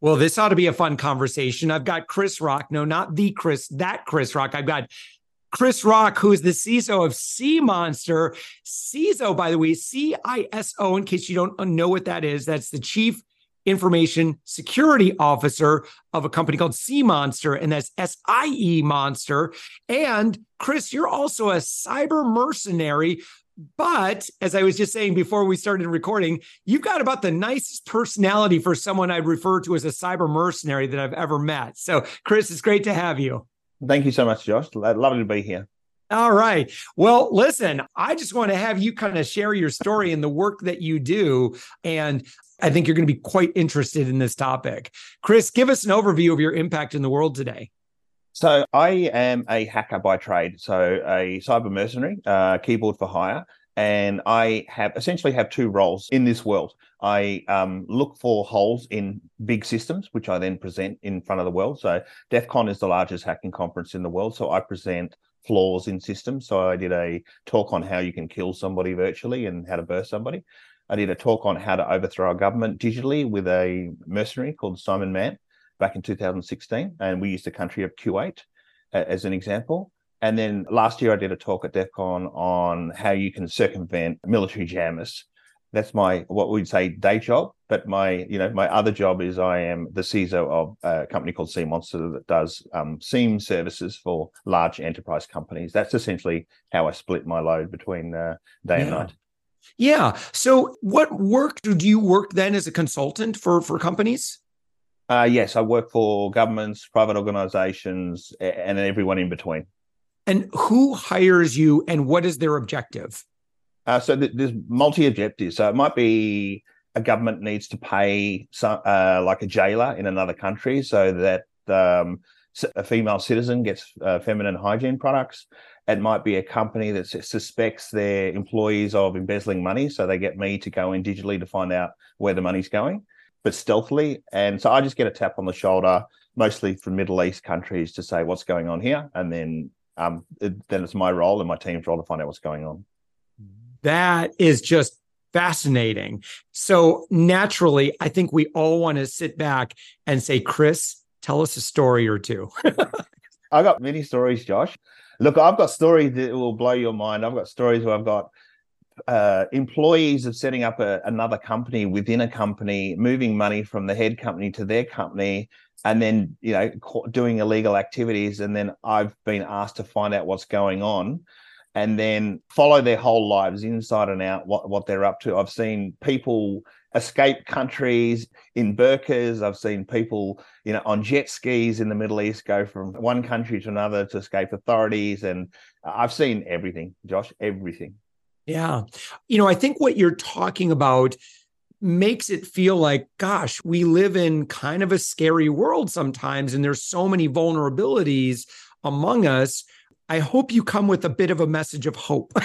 Well, this ought to be a fun conversation. I've got Chris Rock. No, not the Chris, that Chris Rock. I've got Chris Rock, who is the CISO of SIEMonster. CISO, by the way, C I S O, in case you don't know what that is, that's the Chief Information Security Officer of a company called SIEMonster, and that's S I E Monster. And Chris, you're also a cyber mercenary but as I was just saying before we started recording, you've got about the nicest personality for someone I'd refer to as a cyber mercenary that I've ever met. So, Chris, it's great to have you. Thank you so much, Josh. Lovely to be here. All right. Well, listen, I just want to have you kind of share your story and the work that you do. And I think you're going to be quite interested in this topic. Chris, give us an overview of your impact in the world today. So I am a hacker by trade, so a cyber mercenary, uh, keyboard for hire, and I have essentially have two roles in this world. I um, look for holes in big systems, which I then present in front of the world. So DEF CON is the largest hacking conference in the world, so I present flaws in systems. So I did a talk on how you can kill somebody virtually and how to burst somebody. I did a talk on how to overthrow a government digitally with a mercenary called Simon Mann back in 2016, and we used the country of Kuwait as an example. And then last year, I did a talk at DEF CON on how you can circumvent military jammers. That's my what we'd say day job, but my you know my other job is I am the CISO of a company called SIEMonster that does um, SIEM services for large enterprise companies. That's essentially how I split my load between uh, day yeah. and night. Yeah. So, what work do you work then as a consultant for for companies? Uh, yes, I work for governments, private organizations, and everyone in between. And who hires you and what is their objective? Uh, so th- there's multi objectives. So it might be a government needs to pay some, uh, like a jailer in another country so that um, a female citizen gets uh, feminine hygiene products. It might be a company that suspects their employees of embezzling money. So they get me to go in digitally to find out where the money's going but stealthily. And so I just get a tap on the shoulder, mostly from Middle East countries, to say what's going on here, and then um, it, then it's my role and my team's role to find out what's going on. That is just fascinating. So naturally, I think we all want to sit back and say, Chris, tell us a story or two. I got many stories, Josh. Look, I've got stories that will blow your mind. I've got stories where I've got uh, employees of setting up a, another company within a company, moving money from the head company to their company, and then you know doing illegal activities. And then I've been asked to find out what's going on, and then follow their whole lives inside and out, what what they're up to. I've seen people escape countries in burqas. I've seen people, you know, on jet skis in the Middle East go from one country to another to escape authorities. And I've seen everything, Josh, everything. Yeah. You know, I think what you're talking about makes it feel like, gosh, we live in kind of a scary world sometimes, and there's so many vulnerabilities among us. I hope you come with a bit of a message of hope.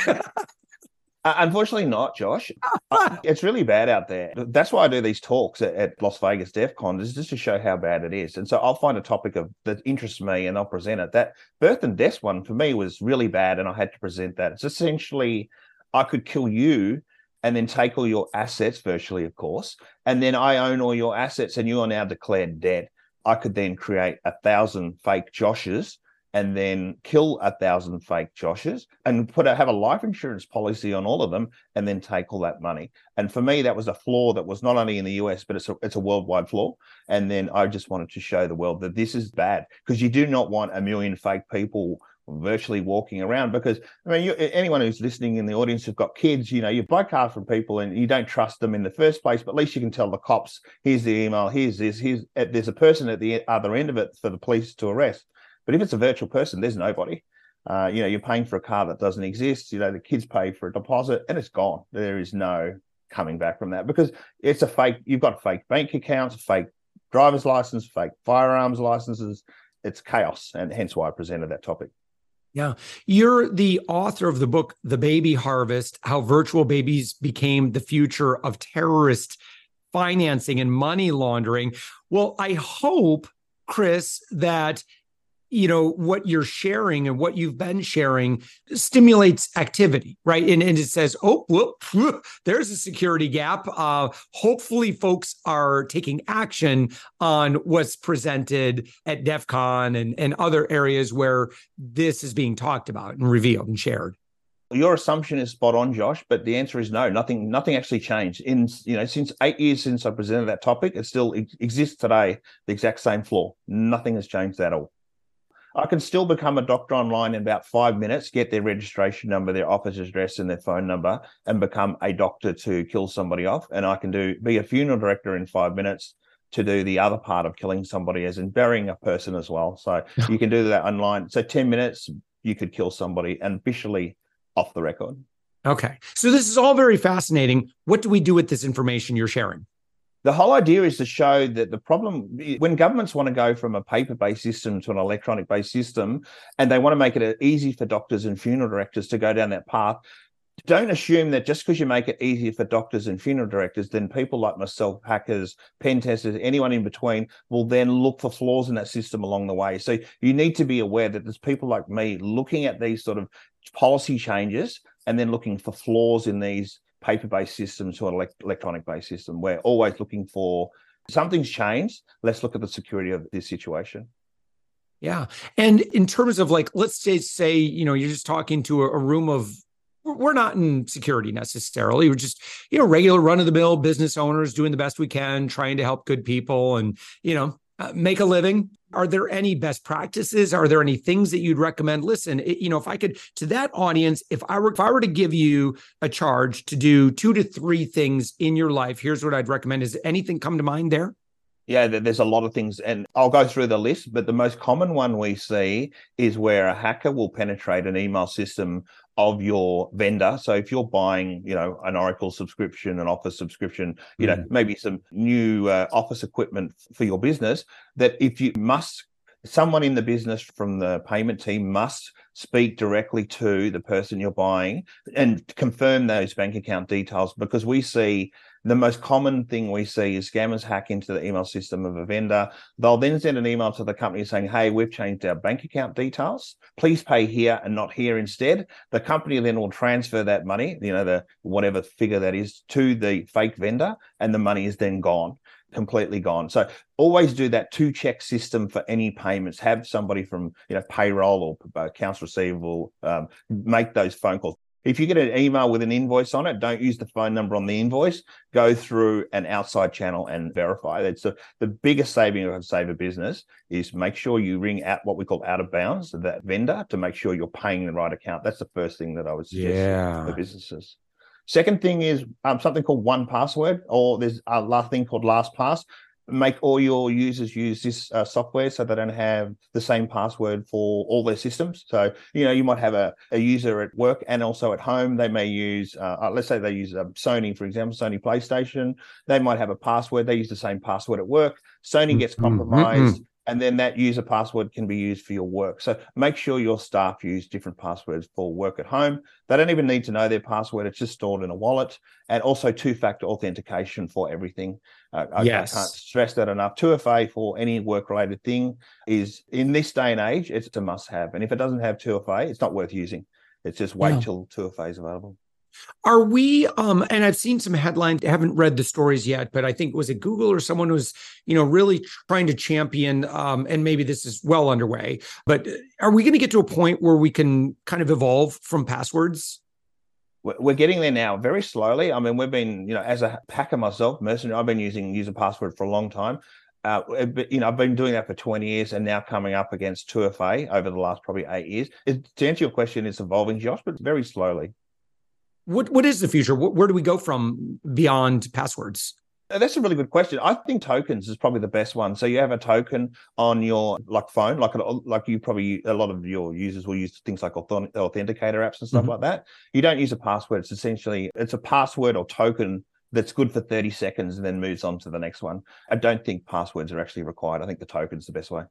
Uh, unfortunately, not, Josh. It's really bad out there. That's why I do these talks at, at, Las Vegas DEF CON, is just to show how bad it is. And so I'll find a topic of that interests me and I'll present it. That birth and death one for me was really bad, and I had to present that. It's essentially I could kill you and then take all your assets virtually, of course. And then I own all your assets and you are now declared dead. I could then create a thousand fake Joshes and then kill a thousand fake Joshes and put a, have a life insurance policy on all of them and then take all that money. And for me, that was a flaw that was not only in the US, but it's a, it's a worldwide flaw. And then I just wanted to show the world that this is bad because you do not want a million fake people virtually walking around because I mean, you, anyone who's listening in the audience who've got kids, you know, you buy cars from people and you don't trust them in the first place, but at least you can tell the cops, here's the email, here's this, here's uh, there's a person at the other end of it for the police to arrest. But if it's a virtual person, there's nobody. Uh, you know, you're paying for a car that doesn't exist. You know, the kids pay for a deposit and it's gone. There is no coming back from that because it's a fake. You've got fake bank accounts, fake driver's license, fake firearms licenses. It's chaos, and hence why I presented that topic. Yeah. You're the author of the book, The Baby Harvest How Virtual Babies Became the Future of Terrorist Financing and Money Laundering. Well, I hope, Chris, that you know what you're sharing and what you've been sharing stimulates activity right? And, and it says oh whoop, whoop, there's a security gap. Uh, hopefully folks are taking action on what's presented at def con and, and other areas where this is being talked about and revealed and shared. Your assumption is spot on josh but the answer is no. Nothing nothing actually changed. In you know since eight years since i presented that topic it still exists today the exact same flaw nothing has changed at all I can still become a doctor online in about five minutes, get their registration number, their office address, and their phone number, and become a doctor to kill somebody off. And I can do be a funeral director in five minutes to do the other part of killing somebody, as in burying a person as well. So you can do that online. So 10 minutes, you could kill somebody and officially off the record. Okay. So this is all very fascinating. What do we do with this information you're sharing? The whole idea is to show that the problem when governments want to go from a paper-based system to an electronic-based system and they want to make it uh, easy for doctors and funeral directors to go down that path don't assume that just because you make it easier for doctors and funeral directors, then people like myself, hackers, pen testers, anyone in between, will then look for flaws in that system along the way. So you need to be aware that there's people like me looking at these sort of policy changes and then looking for flaws in these paper-based system to an electronic-based system. We're always looking for something's changed. Let's look at the security of this situation. Yeah. And in terms of like, let's say, say, you know, you're just talking to a, a room of we're not in security necessarily. We're just, you know, regular run of the mill business owners doing the best we can, trying to help good people and, you know, uh, make a living are there any best practices? Are there any things that you'd recommend? Listen it, you know if i could to that audience if i were if i were to give you a charge to do two to three things in your life here's what i'd recommend. Is anything come to mind there yeah, there's a lot of things, and I'll go through the list. But the most common one we see is where a hacker will penetrate an email system of your vendor. So if you're buying, you know, an Oracle subscription, an Office subscription, you mm know, maybe some new uh, Office equipment for your business, that if you must, someone in the business from the payment team must speak directly to the person you're buying and confirm those bank account details because we see the most common thing we see is scammers hack into the email system of a vendor. They'll then send an email to the company saying, Hey, we've changed our bank account details. Please pay here and not here instead. The company then will transfer that money, you know, the whatever figure that is, to the fake vendor, and the money is then gone completely gone. So always do that two check system for any payments. Have somebody from you know payroll or accounts receivable um, make those phone calls. If you get an email with an invoice on it, don't use the phone number on the invoice. Go through an outside channel and verify. That's the, the biggest saving of save a business is make sure you ring out what we call out of bounds that vendor to make sure you're paying the right account. That's the first thing that I would suggest yeah. for businesses. Second thing is um, something called 1Password, or there's a last thing called LastPass make all your users use this uh, software so they don't have the same password for all their systems. So, you know, you might have a, a user at work and also at home. They may use, uh, let's say they use a um, Sony, for example, Sony PlayStation. They might have a password. They use the same password at work. Sony gets mm-hmm. compromised. Mm-hmm and then that user password can be used for your work. So make sure your staff use different passwords for work at home. They don't even need to know their password; it's just stored in a wallet. And also two-factor authentication for everything. Uh, I, yes. I can't stress that enough. 2FA for any work-related thing is in this day and age, it's a must-have. And if it doesn't have 2FA, it's not worth using. It's just wait yeah. till 2FA is available. Are we um and I've seen some headlines, I haven't read the stories yet, but I think was it Google or someone was, you know, really trying to champion um and maybe this is well underway, but are we going to get to a point where we can kind of evolve from passwords? We're getting there now, very slowly. I mean, we've been, you know, as a hacker myself, mercenary, I've been using user password for a long time. Uh, you know, I've been doing that for 20 years and now coming up against 2FA over the last probably eight years. It, to answer your question, it's evolving, Josh, but very slowly. What what is the future? Where do we go from beyond passwords? Uh, that's a really good question. I think tokens is probably the best one. So you have a token on your like phone, like like you probably a lot of your users will use things like authenticator apps and stuff mm-hmm. like that. You don't use a password. It's essentially it's a password or token that's good for 30 seconds and then moves on to the next one. I don't think passwords are actually required. I think the token's the best way.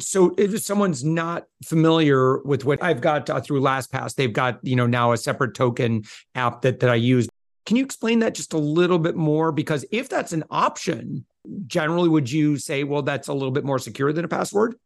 So if someone's not familiar with what I've got uh, through LastPass, they've got, you know, now a separate token app that, that I use. Can you explain that just a little bit more? Because if that's an option, generally would you say, well, that's a little bit more secure than a password?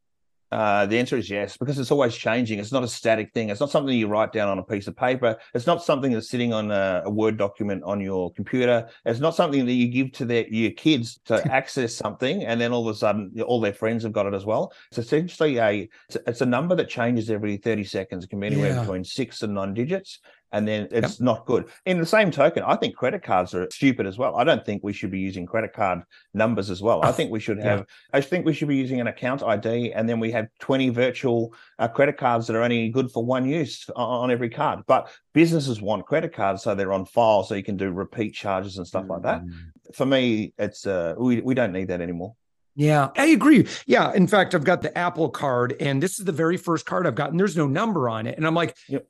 Uh, the answer is yes, because it's always changing. It's not a static thing. It's not something you write down on a piece of paper. It's not something that's sitting on a, a Word document on your computer. It's not something that you give to their, your kids to access something, and then all of a sudden all their friends have got it as well. It's essentially a it's, it's a number that changes every thirty seconds. It can be anywhere yeah. between six and nine digits, and then it's yep. not good. In the same token, I think credit cards are stupid as well. I don't think we should be using credit card numbers as well. I think we should have. Yeah. I think we should be using an account ID, and then we have twenty virtual uh, credit cards that are only good for one use on, every card. But businesses want credit cards, so they're on file, so you can do repeat charges and stuff mm like that. Mm. For me, it's uh, we we don't need that anymore. Yeah, I agree. Yeah, in fact, I've got the Apple card, and this is the very first card I've gotten. There's no number on it, and I'm like, yep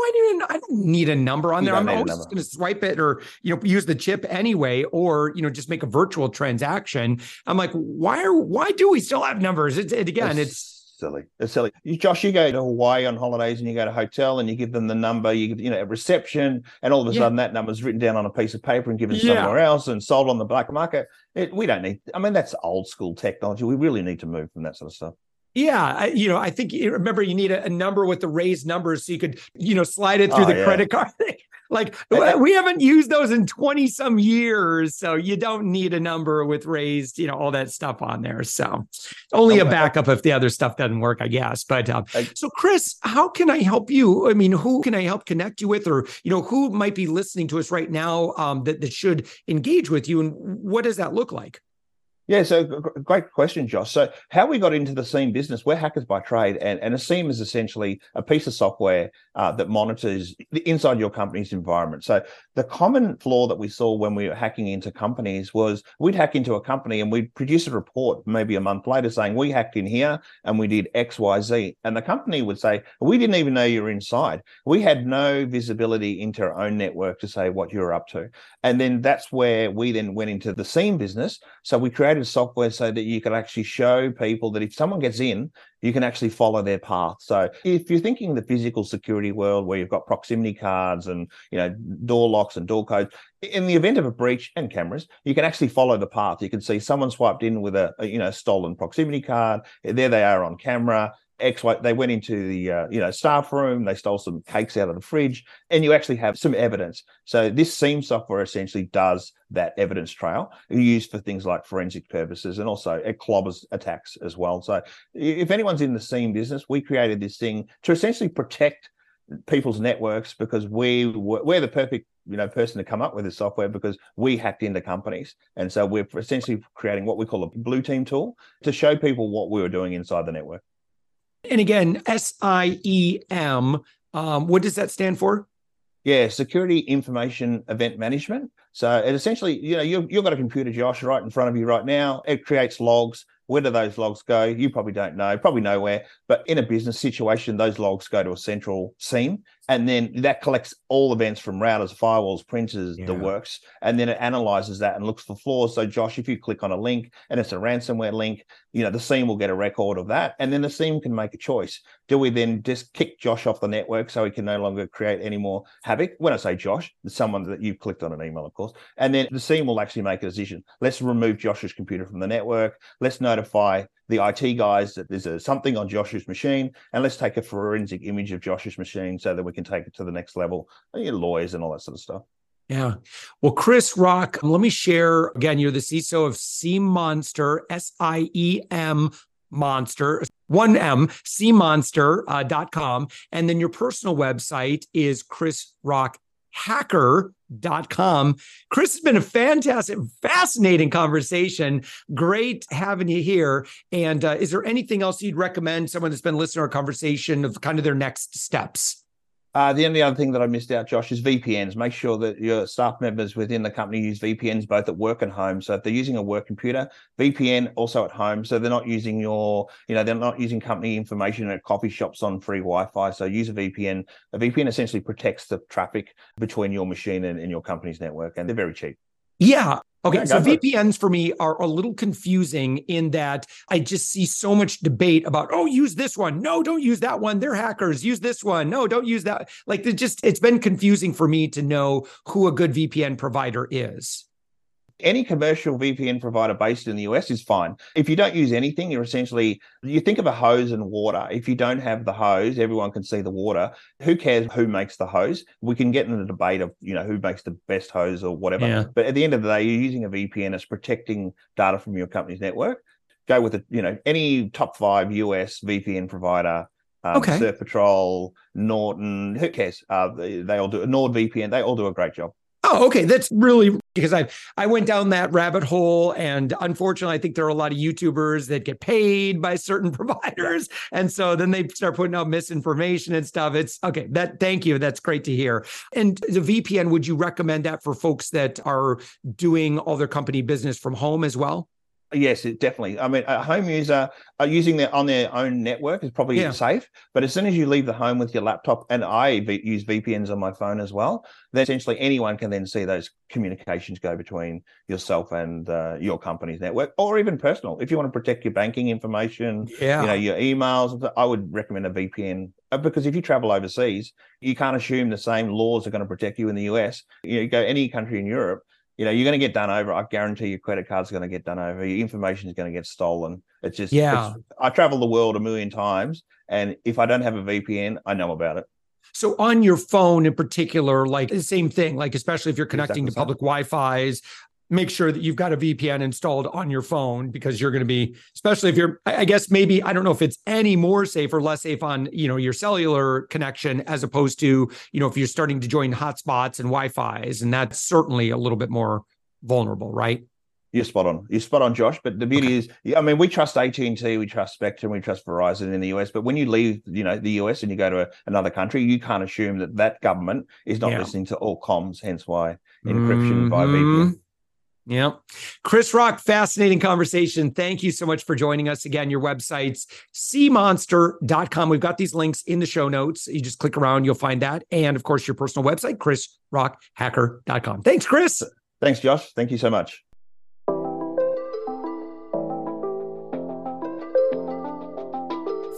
why do I need? A, I don't need a number on there. I'm always going to swipe it or you know use the chip anyway, or you know just make a virtual transaction. I'm like, why are why do we still have numbers? It's it, again, it's, it's silly. It's silly. You, Josh, you go to Hawaii on holidays and you go to a hotel and you give them the number, you give you know, a reception, and all of a yeah. sudden that number is written down on a piece of paper and given yeah. somewhere else and sold on the black market. It, we don't need. I mean, that's old school technology. We really need to move from that sort of stuff. Yeah, I, you know, I think remember you need a, a, number with the raised numbers so you could, you know, slide it through oh, the yeah. credit card. like we haven't used those in 20 some years, so you don't need a number with raised, you know, all that stuff on there. So only a backup if the other stuff doesn't work, I guess. But uh, so Chris, how can I help you? I mean, who can I help connect you with or, you know, who might be listening to us right now um, that, that should engage with you and what does that look like? Yeah, so great question, Josh. So, how we got into the SIEM business, we're hackers by trade, and, and a SIEM is essentially a piece of software uh, that monitors the inside your company's environment. So, the common flaw that we saw when we were hacking into companies was we'd hack into a company and we'd produce a report maybe a month later saying we hacked in here and we did X, Y, Z. And the company would say, We didn't even know you were inside. We had no visibility into our own network to say what you're up to. And then that's where we then went into the SIEM business. So, we created software so that you can actually show people that if someone gets in, you can actually follow their path. So if you're thinking the physical security world where you've got proximity cards and you know door locks and door codes, in the event of a breach and cameras, you can actually follow the path. You can see someone swiped in with a, a you know stolen proximity card. There they are on camera. X, Y, they went into the uh, you know staff room, they stole some cakes out of the fridge, and you actually have some evidence. So this SIEM software essentially does that evidence trail, used for things like forensic purposes, and also it clobbers attacks as well. So if anyone's in the SIEM business, we created this thing to essentially protect people's networks because we we're the perfect you know person to come up with this software because we hacked into companies and so we're essentially creating what we call a blue team tool to show people what we were doing inside the network and again, S I E M, um, what does that stand for? Yeah, security information event management. So it essentially, you know, you've, you've got a computer, Josh, right in front of you right now. It creates logs where do those logs go? You probably don't know, probably nowhere. But in a business situation, those logs go to a central SIEM, and then that collects all events from routers, firewalls, printers, yeah. the works, and then it analyzes that and looks for flaws. So, Josh, if you click on a link and it's a ransomware link, you know the SIEM will get a record of that, and then the SIEM can make a choice. Do we then just kick Josh off the network so he can no longer create any more havoc? When I say Josh, someone that you've clicked on an email, of course, and then the SIEM will actually make a decision. Let's remove Josh's computer from the network. Let's notify the IT guys that there's a, something on Josh's machine, and let's take a forensic image of Josh's machine so that we can take it to the next level. You know, lawyers and all that sort of stuff. Yeah. Well, Chris Rock, let me share again. You're the CISO of SIEMonster, S I E M Monster, one M, SIEMonster.com. Uh, and then your personal website is chrisrock hacker.com. Chris has been a fantastic, fascinating conversation. Great having you here. And uh, is there anything else you'd recommend someone that's been listening to our conversation of kind of their next steps? Uh, the only other thing that I missed out, Josh, is VPNs. Make sure that your staff members within the company use VPNs both at work and home. So if they're using a work computer, VPN also at home. So they're not using your, you know, they're not using company information at coffee shops on free Wi-Fi. So use a VPN. A VPN essentially protects the traffic between your machine and, and your company's network, and they're very cheap. Yeah, Okay, so VPNs for me are a little confusing in that I just see so much debate about, oh, use this one. No, don't use that one. They're hackers. Use this one. No, don't use that. Like it just it's been confusing for me to know who a good VPN provider is any commercial VPN provider based in the US is fine. If you don't use anything, you're essentially you think of a hose and water. If you don't have the hose, everyone can see the water. Who cares who makes the hose? We can get in the debate of you know who makes the best hose or whatever. Yeah. But at the end of the day, you're using a VPN as protecting data from your company's network. Go with it. You know any top five US VPN provider. Um, okay. Surf Patrol, Norton, who cares? Uh, they, they all do NordVPN. They all do a great job. Oh, okay. That's really because I I went down that rabbit hole, and unfortunately, I think there are a lot of YouTubers that get paid by certain providers, and so then they start putting out misinformation and stuff. It's okay. That thank you. That's great to hear. And the VPN, would you recommend that for folks that are doing all their company business from home as well? Yes, it definitely. I mean, a home user uh, using their on their own network is probably yeah. safe. But as soon as you leave the home with your laptop, and I v- use VPNs on my phone as well, then essentially anyone can then see those communications go between yourself and uh, your company's network, or even personal. If you want to protect your banking information, yeah. you know, your emails, I would recommend a VPN uh, because if you travel overseas, you can't assume the same laws are going to protect you in the US. You, know, you go any country in Europe you know, you're going to get done over. I guarantee your credit card's going to get done over. Your information is going to get stolen. It's just, yeah. It's, I travel the world a million times, and if I don't have a VPN, I know about it. So on your phone in particular, like the same thing, like especially if you're connecting exactly to public Wi-Fi's, make sure that you've got a VPN installed on your phone because you're going to be, especially if you're, I guess maybe, I don't know if it's any more safe or less safe on, you know, your cellular connection as opposed to, you know, if you're starting to join hotspots and Wi-Fi's, and that's certainly a little bit more vulnerable, right? You're spot on. You're spot on, Josh. But the beauty okay. is, I mean, we trust AT and T, we trust Spectrum, we trust Verizon in the US. But when you leave, you know, the US and you go to a, another country, you can't assume that that government is not yeah. listening to all comms. Hence why encryption mm-hmm. by VPN. Yeah. Chris Rock, fascinating conversation. Thank you so much for joining us again. Your website's siemonster.com. We've got these links in the show notes. You just click around, you'll find that. And of course, your personal website, chrisrockhacker.com. Thanks, Chris. Thanks, Josh. Thank you so much.